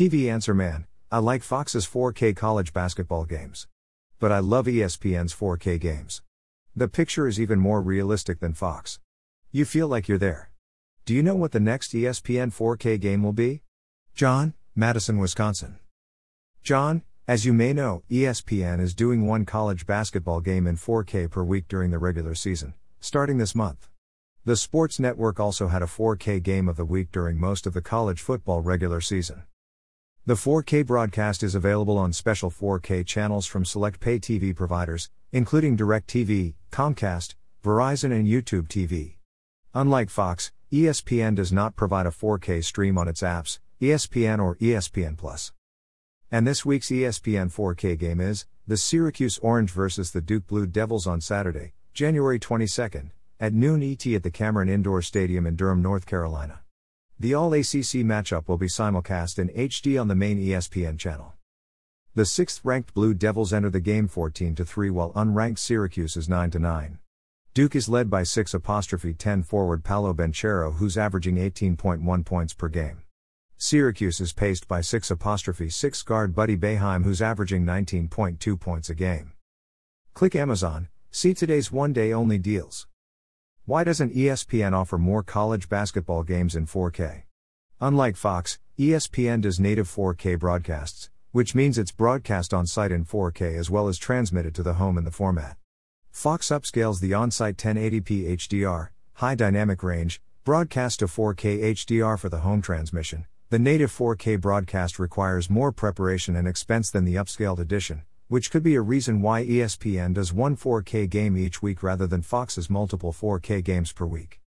TV Answer Man I like Fox's 4K college basketball games. But I love ESPN's 4K games. The picture is even more realistic than Fox. You feel like you're there. Do you know what the next ESPN 4K game will be? John, Madison, Wisconsin. John, as you may know, ESPN is doing one college basketball game in 4K per week during the regular season, starting this month. The Sports Network also had a 4K game of the week during most of the college football regular season. The 4K broadcast is available on special 4K channels from select pay TV providers, including DirecTV, Comcast, Verizon, and YouTube TV. Unlike Fox, ESPN does not provide a 4K stream on its apps, ESPN or ESPN Plus. And this week's ESPN 4K game is the Syracuse Orange versus the Duke Blue Devils on Saturday, January 22nd, at noon ET at the Cameron Indoor Stadium in Durham, North Carolina. The All ACC matchup will be simulcast in HD on the main ESPN channel. The sixth ranked Blue Devils enter the game 14 3 while unranked Syracuse is 9 9. Duke is led by 6 apostrophe 10 forward Paolo Banchero who's averaging 18.1 points per game. Syracuse is paced by 6 apostrophe 6 guard Buddy Boeheim who's averaging 19.2 points a game. Click Amazon, see today's one day only deals. Why doesn't ESPN offer more college basketball games in 4K? Unlike Fox, ESPN does native 4K broadcasts, which means it's broadcast on site in 4K as well as transmitted to the home in the format. Fox upscales the on site 1080p HDR, high dynamic range, broadcast to 4K HDR for the home transmission. The native 4K broadcast requires more preparation and expense than the upscaled edition, which could be a reason why ESPN does one 4K game each week rather than Fox's multiple 4K games per week.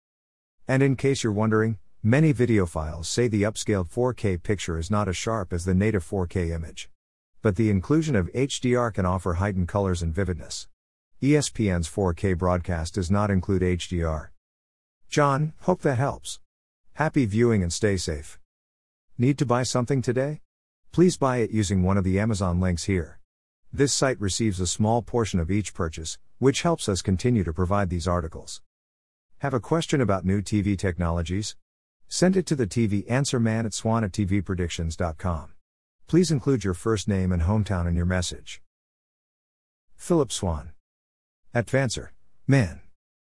And in case you're wondering, many videophiles say the upscaled 4K picture is not as sharp as the native 4K image. But the inclusion of HDR can offer heightened colors and vividness. ESPN's 4K broadcast does not include HDR. John, hope that helps. Happy viewing and stay safe. Need to buy something today? Please buy it using one of the Amazon links here. This site receives a small portion of each purchase, which helps us continue to provide these articles. Have a question about new TV technologies? Send it to the TV Answer Man at swan at tvpredictions.com. Please include your first name and hometown in your message. Philip Swan. Advancer. Man.